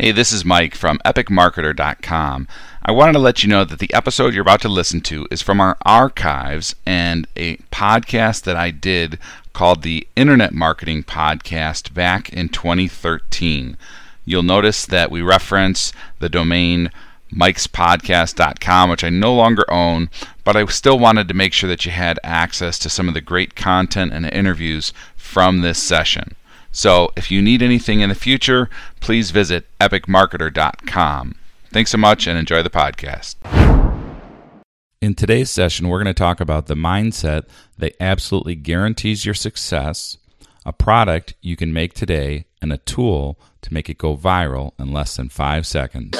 Hey, this is Mike from epicmarketer.com. I wanted to let you know that the episode you're about to listen to is from our archives and a podcast that I did called the Internet Marketing Podcast back in 2013. You'll notice that we reference the domain mikespodcast.com, which I no longer own, but I still wanted to make sure that you had access to some of the great content and interviews from this session. So if you need anything in the future, please visit epicmarketer.com. Thanks so much and enjoy the podcast. In today's session, we're going to talk about the mindset that absolutely guarantees your success, a product you can make today, and a tool to make it go viral in less than five seconds.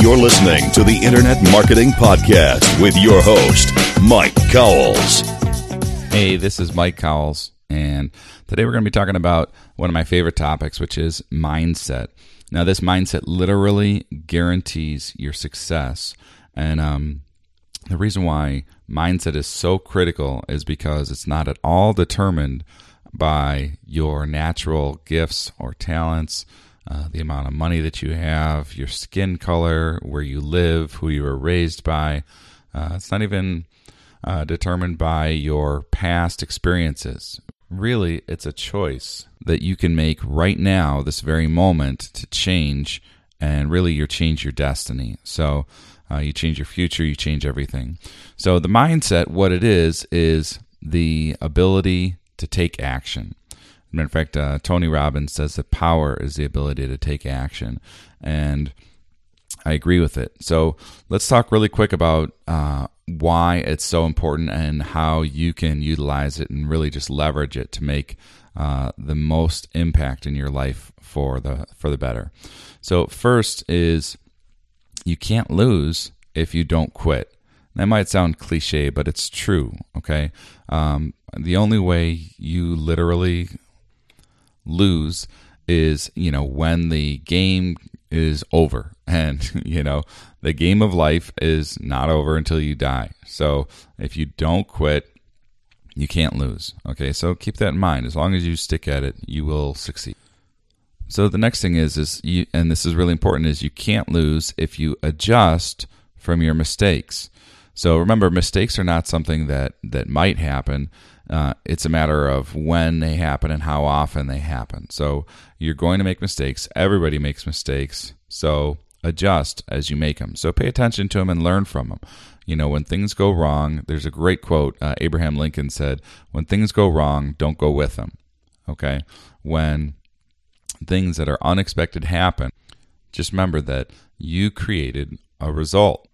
You're listening to the Internet Marketing Podcast with your host, Mike Cowles. Hey, this is Mike Cowles, and today we're going to be talking about one of my favorite topics, which is mindset. Now, this mindset literally guarantees your success. And um, the reason why mindset is so critical is because it's not at all determined by your natural gifts or talents, uh, the amount of money that you have, your skin color, where you live, who you were raised by. Uh, it's not even uh, determined by your past experiences. Really, it's a choice that you can make right now, this very moment, to change, and really, you change your destiny. So, uh, you change your future, you change everything. So, the mindset, what it is, is the ability to take action. In fact, uh, Tony Robbins says that power is the ability to take action. And I agree with it. So let's talk really quick about uh, why it's so important and how you can utilize it and really just leverage it to make uh, the most impact in your life for the for the better. So first is you can't lose if you don't quit. That might sound cliche, but it's true. Okay, um, the only way you literally lose is you know when the game is over. And you know the game of life is not over until you die. So if you don't quit you can't lose. Okay so keep that in mind. As long as you stick at it you will succeed. So the next thing is is you and this is really important is you can't lose if you adjust from your mistakes. So remember mistakes are not something that that might happen uh, it's a matter of when they happen and how often they happen. So you're going to make mistakes. Everybody makes mistakes. So adjust as you make them. So pay attention to them and learn from them. You know, when things go wrong, there's a great quote. Uh, Abraham Lincoln said, When things go wrong, don't go with them. Okay? When things that are unexpected happen, just remember that you created a result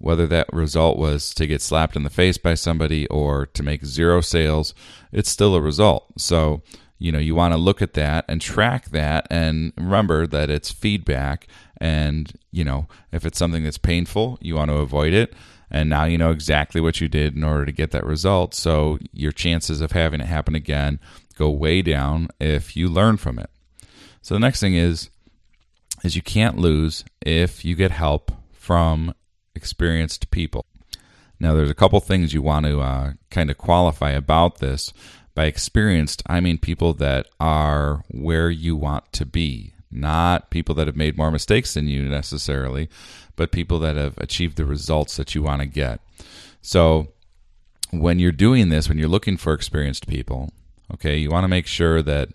whether that result was to get slapped in the face by somebody or to make zero sales, it's still a result. So, you know, you want to look at that and track that and remember that it's feedback. And, you know, if it's something that's painful, you want to avoid it. And now you know exactly what you did in order to get that result. So your chances of having it happen again go way down if you learn from it. So the next thing is, is you can't lose if you get help from experienced people. Now, there's a couple things you want to uh, kind of qualify about this. By experienced, I mean people that are where you want to be, not people that have made more mistakes than you necessarily, but people that have achieved the results that you want to get. So, when you're doing this, when you're looking for experienced people, okay, you want to make sure that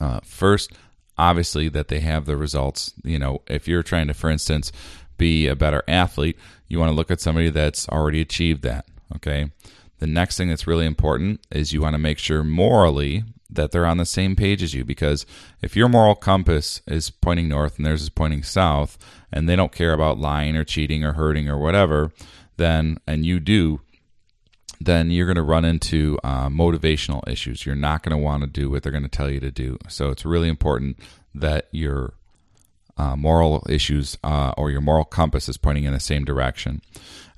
uh, first, obviously, that they have the results. You know, if you're trying to, for instance, be a better athlete, you want to look at somebody that's already achieved that. Okay. The next thing that's really important is you want to make sure morally that they're on the same page as you because if your moral compass is pointing north and theirs is pointing south and they don't care about lying or cheating or hurting or whatever, then, and you do, then you're going to run into uh, motivational issues. You're not going to want to do what they're going to tell you to do. So it's really important that you're uh, moral issues uh, or your moral compass is pointing in the same direction.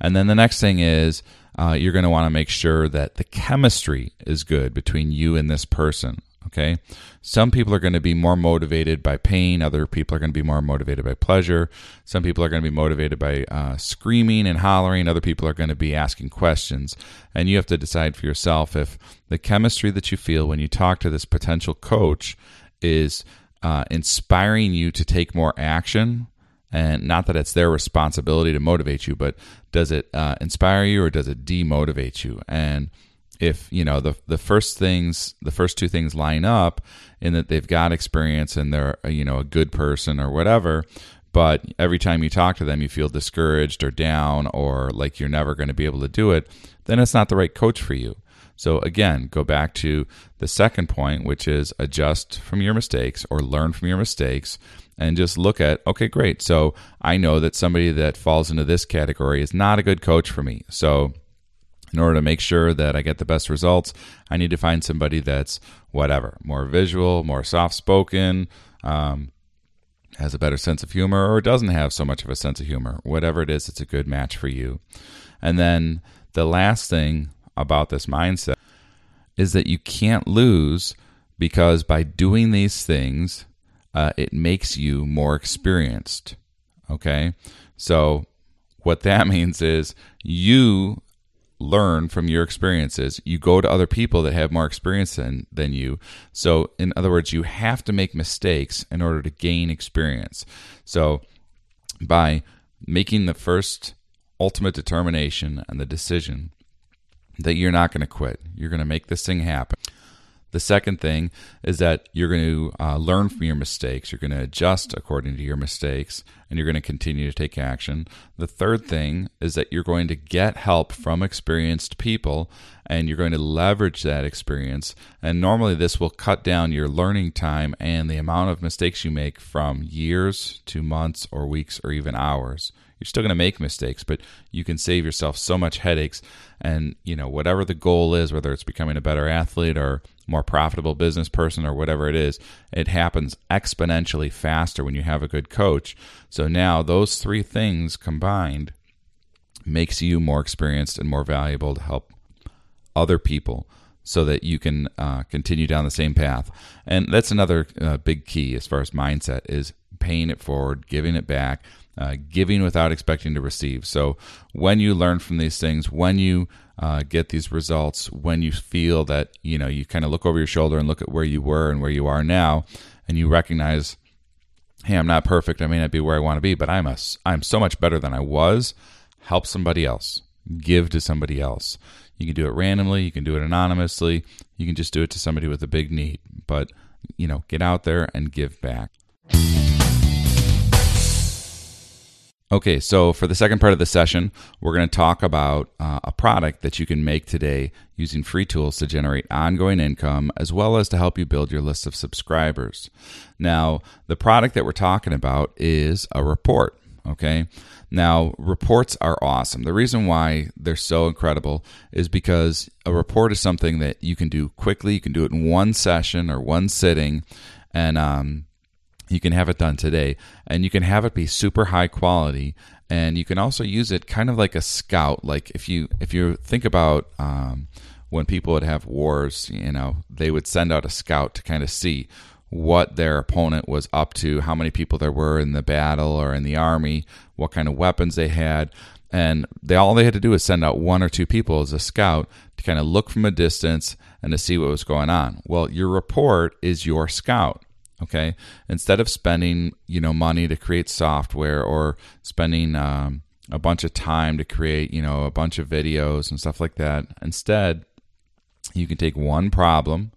And then the next thing is uh, you're going to want to make sure that the chemistry is good between you and this person. Okay. Some people are going to be more motivated by pain. Other people are going to be more motivated by pleasure. Some people are going to be motivated by uh, screaming and hollering. Other people are going to be asking questions. And you have to decide for yourself if the chemistry that you feel when you talk to this potential coach is uh, inspiring you to take more action. And not that it's their responsibility to motivate you, but does it uh, inspire you or does it demotivate you? And if you know the the first things the first two things line up in that they've got experience and they're you know a good person or whatever but every time you talk to them you feel discouraged or down or like you're never going to be able to do it then it's not the right coach for you so again go back to the second point which is adjust from your mistakes or learn from your mistakes and just look at okay great so i know that somebody that falls into this category is not a good coach for me so in order to make sure that I get the best results, I need to find somebody that's whatever, more visual, more soft spoken, um, has a better sense of humor, or doesn't have so much of a sense of humor. Whatever it is, it's a good match for you. And then the last thing about this mindset is that you can't lose because by doing these things, uh, it makes you more experienced. Okay? So, what that means is you learn from your experiences. You go to other people that have more experience than, than you. So, in other words, you have to make mistakes in order to gain experience. So, by making the first ultimate determination and the decision that you're not going to quit, you're going to make this thing happen. The second thing is that you're going to uh, learn from your mistakes. You're going to adjust according to your mistakes, and you're going to continue to take action. The third thing is that you're going to get help from experienced people, and you're going to leverage that experience. And normally, this will cut down your learning time and the amount of mistakes you make from years to months or weeks or even hours you're still going to make mistakes but you can save yourself so much headaches and you know whatever the goal is whether it's becoming a better athlete or more profitable business person or whatever it is, it happens exponentially faster when you have a good coach. So now those three things combined makes you more experienced and more valuable to help other people so that you can uh, continue down the same path. And that's another uh, big key as far as mindset is paying it forward, giving it back, uh, giving without expecting to receive. So when you learn from these things, when you uh, get these results when you feel that you know you kind of look over your shoulder and look at where you were and where you are now and you recognize hey i'm not perfect. I may not be where i want to be but i'm a i'm so much better than i was. Help somebody else. Give to somebody else. You can do it randomly. You can do it anonymously. You can just do it to somebody with a big need. But you know get out there and give back Okay, so for the second part of the session, we're going to talk about uh, a product that you can make today using free tools to generate ongoing income as well as to help you build your list of subscribers. Now, the product that we're talking about is a report. Okay, now reports are awesome. The reason why they're so incredible is because a report is something that you can do quickly, you can do it in one session or one sitting, and um, you can have it done today. And you can have it be super high quality. And you can also use it kind of like a scout. Like if you if you think about um, when people would have wars you know they would send out a scout to kind of see what their opponent was up to how many people there were in the battle or in the army what kind of weapons they had. And they all they had to do was send out one or two people as a scout to kind of look from a distance and to see what was going on. Well your report is your scout okay? Instead of spending you know money to create software or spending um, a bunch of time to create you know a bunch of videos and stuff like that instead you can take one problem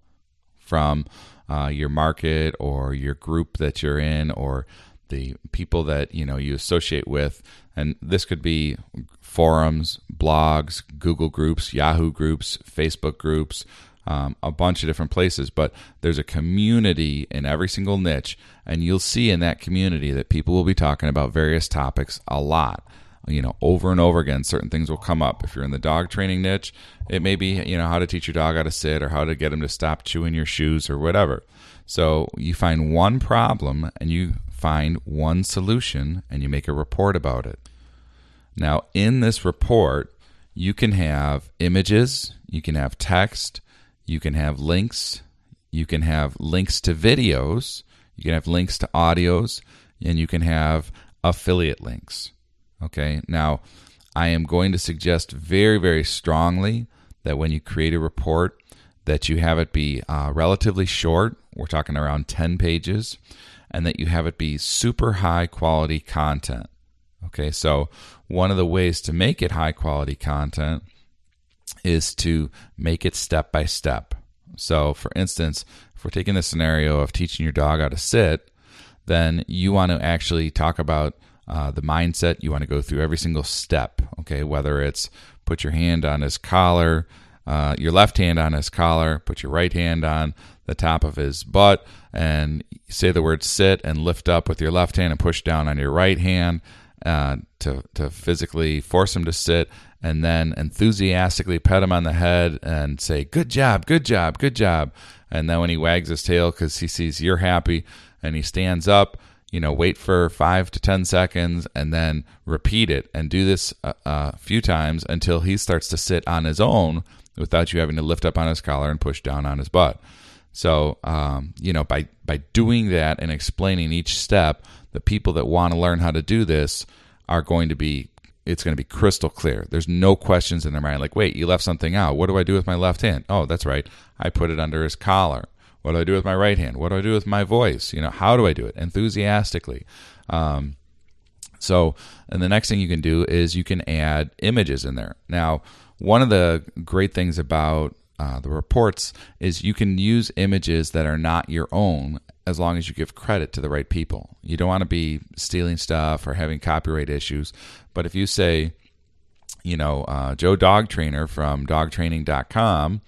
from uh, your market or your group that you're in or the people that you know you associate with. And this could be forums blogs google groups yahoo groups facebook groups um, a bunch of different places, but there's a community in every single niche, and you'll see in that community that people will be talking about various topics a lot. You know, over and over again, certain things will come up. If you're in the dog training niche, it may be, you know, how to teach your dog how to sit or how to get him to stop chewing your shoes or whatever. So you find one problem and you find one solution and you make a report about it. Now, in this report, you can have images, you can have text, you can have links, you can have links to videos, you can have links to audios, and you can have affiliate links. Okay, now I am going to suggest very, very strongly that when you create a report, that you have it be uh, relatively short. We're talking around 10 pages, and that you have it be super high quality content. Okay, so one of the ways to make it high quality content is to make it step by step. So, for instance, if we're taking the scenario of teaching your dog how to sit, then you want to actually talk about uh, the mindset. You want to go through every single step, okay? Whether it's put your hand on his collar, uh, your left hand on his collar, put your right hand on the top of his butt, and say the word sit and lift up with your left hand and push down on your right hand uh, to, to physically force him to sit, and then enthusiastically pet him on the head and say, Good job, good job, good job. And then when he wags his tail because he sees you're happy and he stands up, you know, wait for five to 10 seconds and then repeat it and do this a, a, few times until he starts to sit on his own without you having to lift up on his collar and push down on his butt. So, um, you know, by, by doing that and explaining each step, the people that want to learn how to do this are going to be, it's going to be crystal clear. There's no questions in their mind like, wait, you left something out. What do I do with my left hand? Oh, that's right. I put it under his collar. What do I do with my right hand? What do I do with my voice? You know, how do I do it? Enthusiastically. Um, so, and the next thing you can do is you can add images in there. Now, one of the great things about uh, the reports is you can use images that are not your own as long as you give credit to the right people. You don't want to be stealing stuff or having copyright issues. But if you say, you know, uh, Joe Dog Trainer from dogtraining.com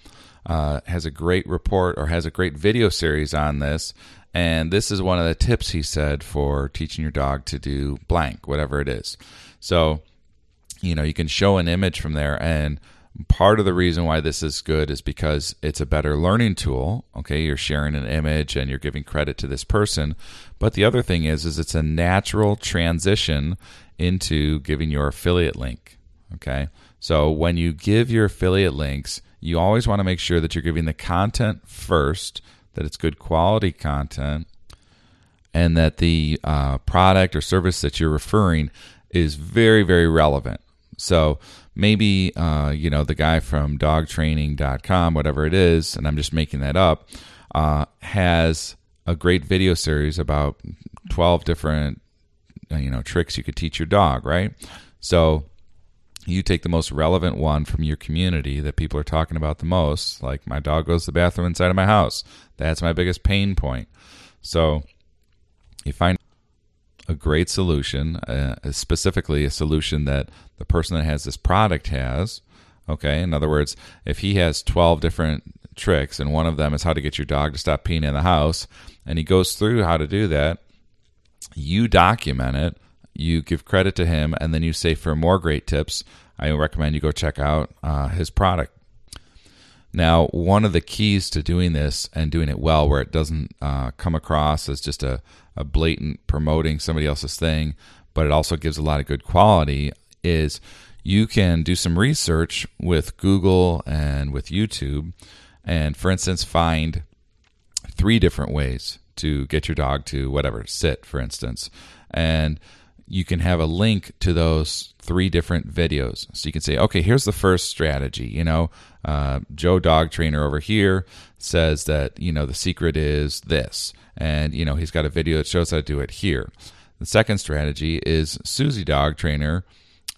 uh, has a great report or has a great video series on this. And this is one of the tips he said for teaching your dog to do blank, whatever it is. So, you know, you can show an image from there. And part of the reason why this is good is because it's a better learning tool. Okay. You're sharing an image and you're giving credit to this person. But the other thing is, is it's a natural transition into giving your affiliate link. Okay. So when you give your affiliate links, you always want to make sure that you're giving the content first, that it's good quality content, and that the uh, product or service that you're referring is very, very relevant. So maybe, uh, you know, the guy from dogtraining.com, whatever it is, and I'm just making that up, uh, has a great video series about 12 different, uh, you know, tricks you could teach your dog, right? So you take the most relevant one from your community that people are talking about the most, like my dog goes to the bathroom inside of my house. That's my biggest pain point. So you find a great solution, uh, specifically a solution that the person that has this product has. Okay, in other words, if he has 12 different tricks and one of them is how to get your dog to stop peeing in the house, and he goes through how to do that, you document it you give credit to him, and then you say for more great tips, I recommend you go check out uh, his product. Now, one of the keys to doing this and doing it well, where it doesn't uh, come across as just a, a blatant promoting somebody else's thing, but it also gives a lot of good quality, is you can do some research with Google and with YouTube, and for instance, find three different ways to get your dog to whatever sit, for instance, and you can have a link to those three different videos. So you can say, okay, here's the first strategy. You know, uh, Joe Dog Trainer over here says that, you know, the secret is this. And, you know, he's got a video that shows how to do it here. The second strategy is Susie Dog Trainer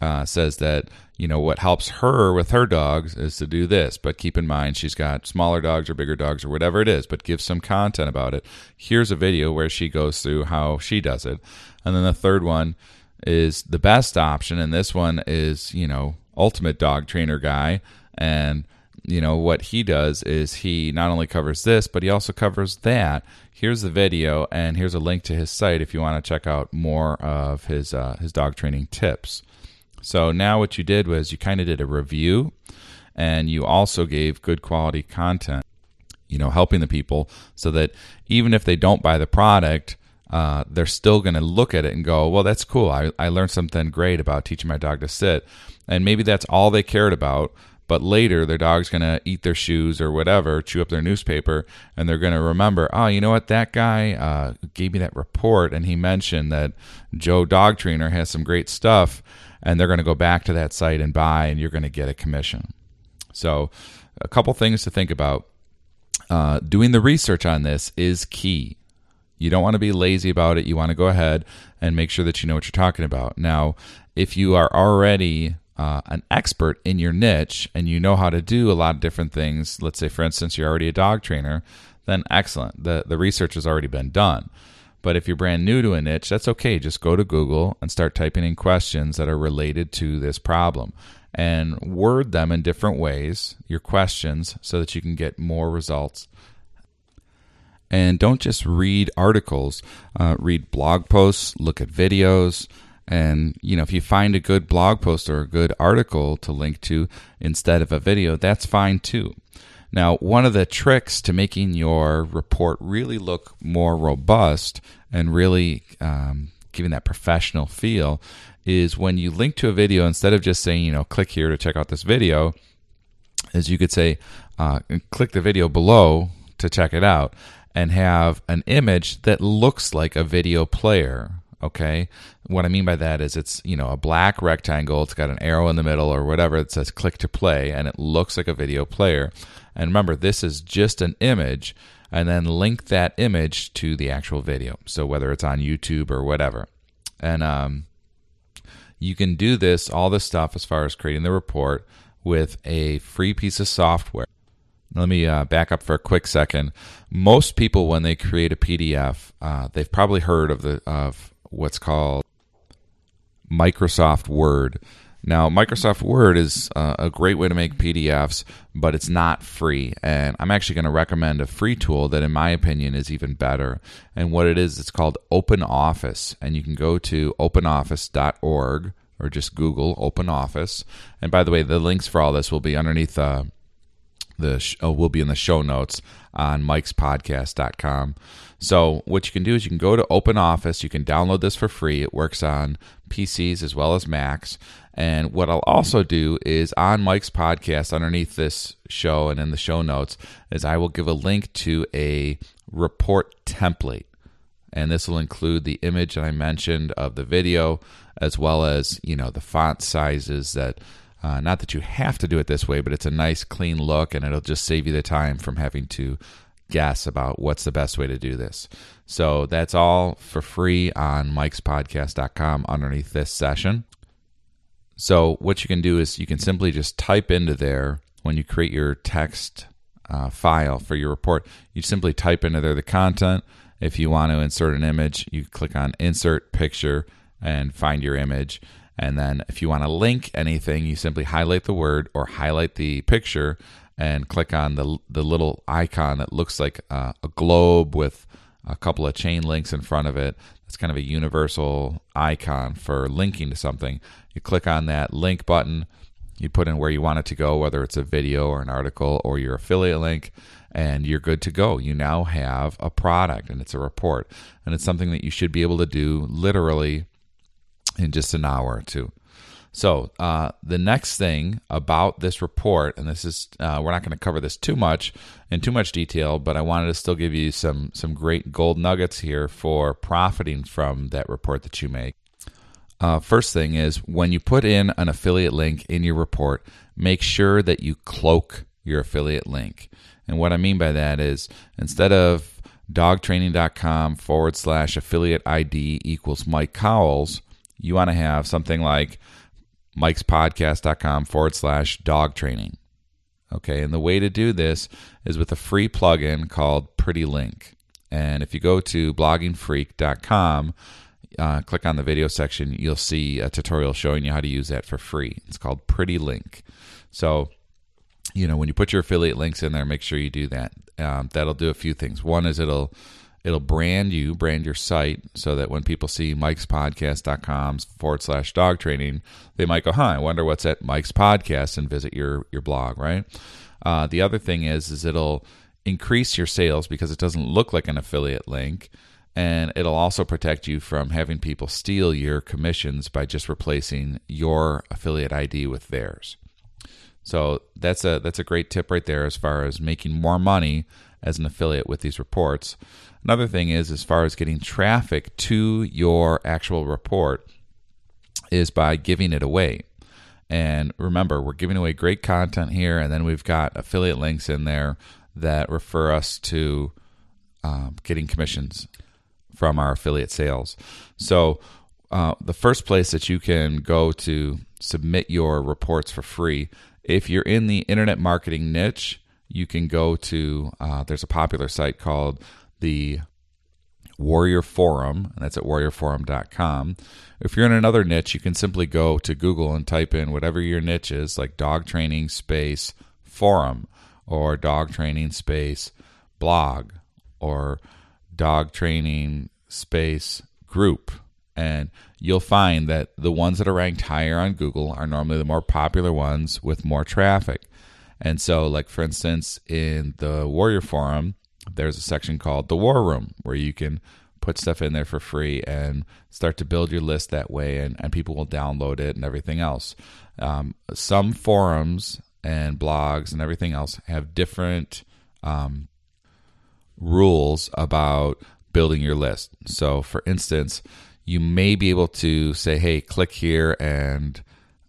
uh, says that, you know, what helps her with her dogs is to do this. But keep in mind, she's got smaller dogs or bigger dogs or whatever it is, but give some content about it. Here's a video where she goes through how she does it. And then the third one is the best option. And this one is, you know, ultimate dog trainer guy. And, you know, what he does is he not only covers this, but he also covers that. Here's the video, and here's a link to his site if you want to check out more of his uh, his dog training tips. So now what you did was you kind of did a review, and you also gave good quality content. You know, helping the people so that even if they don't buy the product, uh, they're still going to look at it and go, well, that's cool. I, I learned something great about teaching my dog to sit. And maybe that's all they cared about, but later their dog's going to eat their shoes or whatever, chew up their newspaper, and they're going to remember, oh, you know what, that guy uh, gave me that report, and he mentioned that Joe Dog Trainer has some great stuff, and they're going to go back to that site and buy, and you're going to get a commission. So, a couple things to think about. Uh, doing the research on this is key. You don't want to be lazy about it. You want to go ahead and make sure that you know what you're talking about. Now, if you are already uh, an expert in your niche and you know how to do a lot of different things, let's say, for instance, you're already a dog trainer, then excellent. The, the research has already been done. But if you're brand new to a niche, that's okay. Just go to Google and start typing in questions that are related to this problem and word them in different ways, your questions, so that you can get more results. And don't just read articles, uh, read blog posts, look at videos, and you know, if you find a good blog post or a good article to link to instead of a video, that's fine too. Now, one of the tricks to making your report really look more robust and really um, giving that professional feel is when you link to a video, instead of just saying, you know, click here to check out this video, is you could say, uh, click the video below to check it out and have an image that looks like a video player Okay. What I mean by that is it's, you know, a black rectangle. It's got an arrow in the middle or whatever. It says click to play and it looks like a video player. And remember, this is just an image and then link that image to the actual video. So whether it's on YouTube or whatever. And um, you can do this, all this stuff as far as creating the report with a free piece of software. Let me uh, back up for a quick second. Most people, when they create a PDF, uh, they've probably heard of the of what's called Microsoft Word. Now, Microsoft Word is uh, a great way to make PDFs, but it's not free. And I'm actually going to recommend a free tool that, in my opinion, is even better. And what it is, it's called OpenOffice. And you can go to openoffice.org or just Google OpenOffice. And by the way, the links for all this will be underneath uh, the sh- uh, will be in the show notes on mikespodcast.com. So what you can do is you can go to Open Office. You can download this for free. It works on PCs as well as Macs. And what I'll also do is on Mike's podcast, underneath this show and in the show notes, is I will give a link to a report template. And this will include the image that I mentioned of the video, as well as you know the font sizes that uh, not that you have to do it this way, but it's a nice, clean look, and it'll just save you the time from having to guess about what's the best way to do this. So that's all for free on mikespodcast.com underneath this session. So what you can do is you can simply just type into there when you create your text uh, file for your report. You simply type into there the content. If you want to insert an image, you click on Insert Picture and find your image. And then if you want to link anything, you simply highlight the word or highlight the picture and click on the, the little icon that looks like a globe with a couple of chain links in front of it. It's kind of a universal icon for linking to something. You click on that link button, you put in where you want it to go, whether it's a video or an article or your affiliate link, and you're good to go. You now have a product and it's a report. And it's something that you should be able to do literally in just an hour or two. So uh, the next thing about this report, and this is uh, we're not going to cover this too much in too much detail, but I wanted to still give you some some great gold nuggets here for profiting from that report that you make. Uh, first thing is when you put in an affiliate link in your report, make sure that you cloak your affiliate link. And what I mean by that is instead of dogtraining.com forward slash affiliate ID equals Mike Cowles, you want to have something like mikespodcast.com forward slash dog training. Okay, and the way to do this is with a free plugin called Pretty Link. And if you go to bloggingfreak.com, uh, click on the video section, you'll see a tutorial showing you how to use that for free. It's called Pretty Link. So, you know, when you put your affiliate links in there, make sure you do that. Um, that'll do a few things. One is it'll It'll brand you, brand your site, so that when people see mikespodcast.com forward slash dog training, they might go, huh, I wonder what's at Mike's Podcast and visit your, your blog, right? Uh, the other thing is, is it'll increase your sales because it doesn't look like an affiliate link. And it'll also protect you from having people steal your commissions by just replacing your affiliate ID with theirs. So that's a that's a great tip right there as far as making more money as an affiliate with these reports. Another thing is as far as getting traffic to your actual report is by giving it away. And remember, we're giving away great content here, and then we've got affiliate links in there that refer us to um, getting commissions from our affiliate sales. So, uh, the first place that you can go to submit your reports for free, if you're in the internet marketing niche, you can go to uh, there's a popular site called the Warrior Forum, and that's at warriorforum.com. If you're in another niche, you can simply go to Google and type in whatever your niche is, like dog training space forum or dog training space blog or dog training space group. And you'll find that the ones that are ranked higher on Google are normally the more popular ones with more traffic. And so, like for instance, in the Warrior Forum, there's a section called the War Room where you can put stuff in there for free and start to build your list that way, and, and people will download it and everything else. Um, some forums and blogs and everything else have different um, rules about building your list. So, for instance, you may be able to say, hey, click here and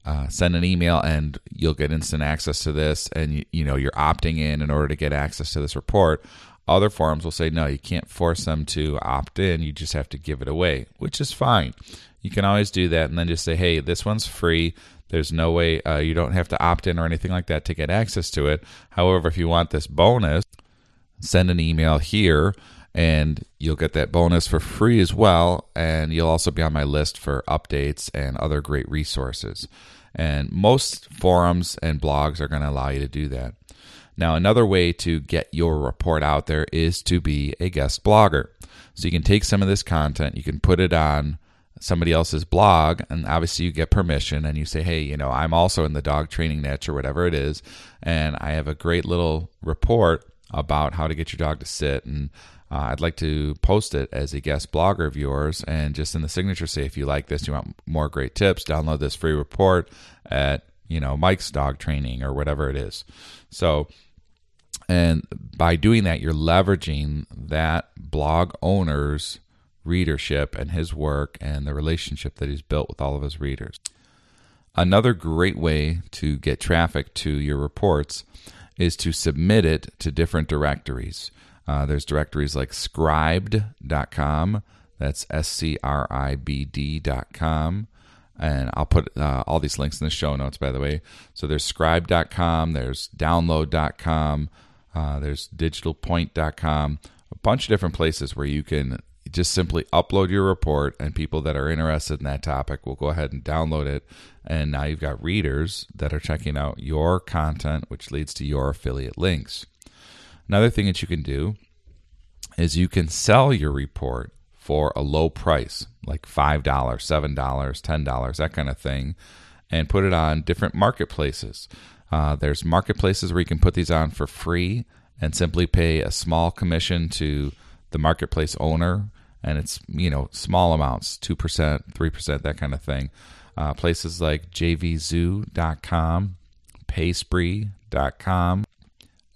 uh, send an email and you'll get instant access to this and you, you know you're opting in in order to get access to this report. Other forums will say no you can't force them to opt in. You just have to give it away which is fine. You can always do that and then just say hey this one's free. There's no way uh, you don't have to opt in or anything like that to get access to it. However if you want this bonus send an email here and you'll get that bonus for free as well. And you'll also be on my list for updates and other great resources. And most forums and blogs are going to allow you to do that. Now, another way to get your report out there is to be a guest blogger. So you can take some of this content, you can put it on somebody else's blog, and obviously you get permission and you say, hey, you know, I'm also in the dog training niche or whatever it is, and I have a great little report about how to get your dog to sit and uh, I'd like to post it as a guest blogger of yours and just in the signature say if you like this, you want more great tips, download this free report at, you know, Mike's dog training or whatever it is. So, and by doing that, you're leveraging that blog owner's readership and his work and the relationship that he's built with all of his readers. Another great way to get traffic to your reports is to submit it to different directories. Uh, there's directories like scribd.com. That's S C R I B D.com. And I'll put uh, all these links in the show notes, by the way. So there's scribd.com, there's download.com, uh, there's digitalpoint.com, a bunch of different places where you can just simply upload your report, and people that are interested in that topic will go ahead and download it. And now you've got readers that are checking out your content, which leads to your affiliate links. Another thing that you can do is you can sell your report for a low price, like $5, $7, $10, that kind of thing, and put it on different marketplaces. Uh, there's marketplaces where you can put these on for free and simply pay a small commission to the marketplace owner, and it's you know small amounts, two percent, three percent, that kind of thing. Uh, places like jvzoo.com, payspree.com,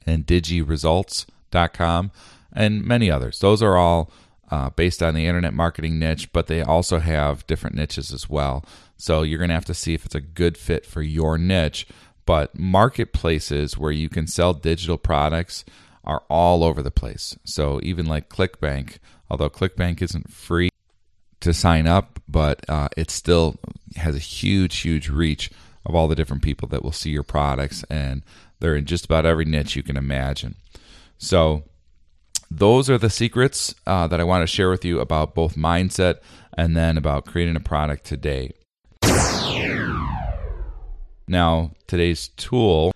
and digiresults.com, and many others. Those are all uh, based on the internet marketing niche, but they also have different niches as well. So you're going to have to see if it's a good fit for your niche. But marketplaces where you can sell digital products are all over the place. So even like ClickBank, although ClickBank isn't free to sign up, but uh, it still has a huge, huge reach of all the different people that will see your products and they're in just about every niche you can imagine. So, those are the secrets uh, that I want to share with you about both mindset and then about creating a product today. Now, today's tool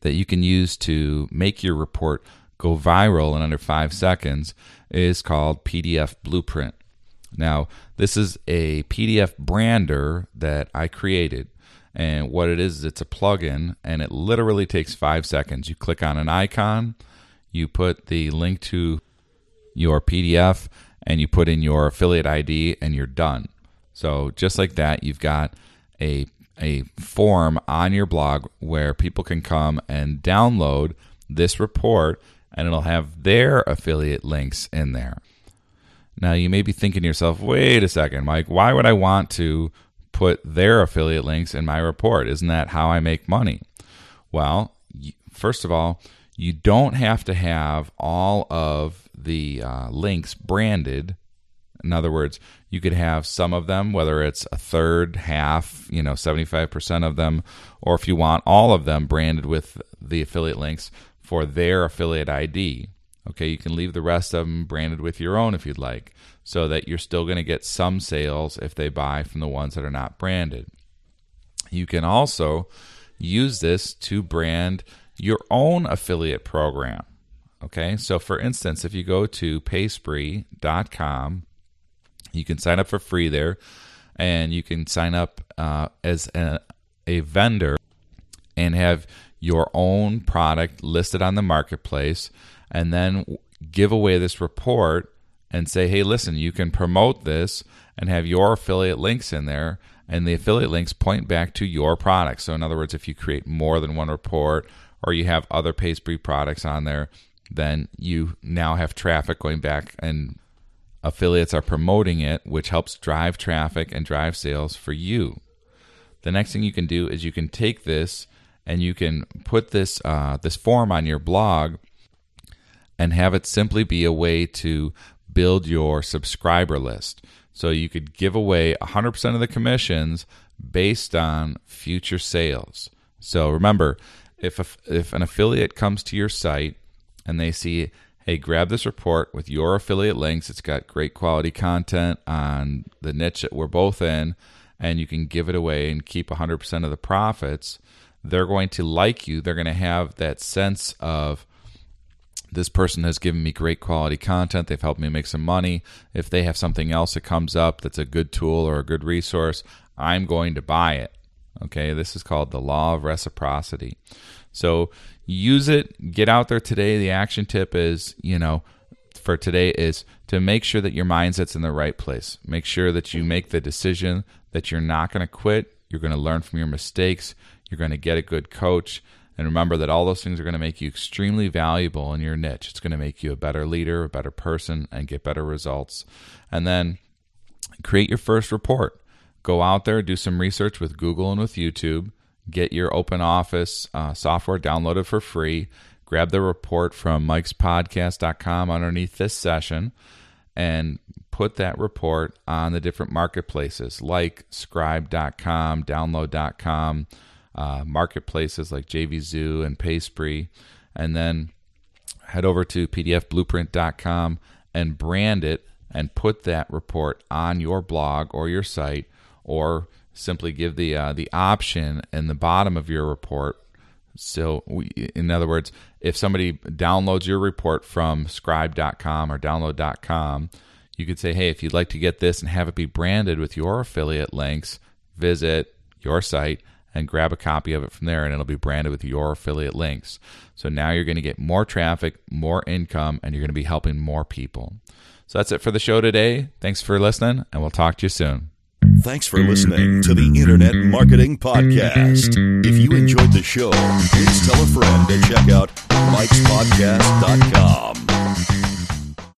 that you can use to make your report go viral in under five seconds is called PDF Blueprint. Now, this is a PDF brander that I created and what it is, it's a plugin and it literally takes five seconds. You click on an icon, you put the link to your PDF, and you put in your affiliate ID, and you're done. So just like that, you've got a a form on your blog where people can come and download this report and it'll have their affiliate links in there. Now, you may be thinking to yourself, wait a second, Mike, why would I want to put their affiliate links in my report? Isn't that how I make money? Well, first of all, you don't have to have all of the uh, links branded. In other words, you could have some of them, whether it's a third, half, you know, 75% of them, or if you want all of them branded with the affiliate links for their affiliate ID. Okay, you can leave the rest of them branded with your own if you'd like, so that you're still going to get some sales if they buy from the ones that are not branded. You can also use this to brand your own affiliate program. Okay, so for instance, if you go to payspree.com, you can sign up for free there, and you can sign up uh, as a, a vendor and have your own product listed on the marketplace and then give away this report and say, hey, listen, you can promote this and have your affiliate links in there. And the affiliate links point back to your product. So, in other words, if you create more than one report or you have other Payspree products on there, then you now have traffic going back and affiliates are promoting it, which helps drive traffic and drive sales for you. The next thing you can do is you can take this and you can put this uh, this form on your blog and have it simply be a way to build your subscriber list. So you could give away 100% of the commissions based on future sales. So remember, if a, if an affiliate comes to your site and they see, hey, grab this report with your affiliate links, it's got great quality content on the niche that we're both in, and you can give it away and keep 100% of the profits, they're going to like you. They're going to have that sense of, this person has given me great quality content. They've helped me make some money. If they have something else that comes up that's a good tool or a good resource, I'm going to buy it. Okay, this is called the law of reciprocity. So use it, get out there today. The action tip is, you know, for today is to make sure that your mindset's in the right place. Make sure that you make the decision that you're not going to quit. You're going to learn from your mistakes. You're going to get a good coach and remember that all those things are going to make you extremely valuable in your niche. It's going to make you a better leader, a better person, and get better results. And then create your first report. Go out there, do some research with Google and with YouTube. Get your open office uh, software downloaded for free. Grab the report from mikespodcast.com underneath this session and put that report on the different marketplaces like scribd.com, download.com uh, marketplaces like JVZoo and Payspree, and then head over to pdfblueprint.com and brand it and put that report on your blog or your site, or simply give the uh, the option in the bottom of your report. So, we, in other words, if somebody downloads your report from scribd.com or download.com, you could say, hey, if you'd like to get this and have it be branded with your affiliate links, visit your site and grab a copy of it from there and it'll be branded with your affiliate links. So now you're going to get more traffic, more income, and you're going to be helping more people. So that's it for the show today. Thanks for listening, and we'll talk to you soon. Thanks for listening to the Internet Marketing Podcast. If you enjoyed the show, please tell a friend to check out Mike'sPodcast.com.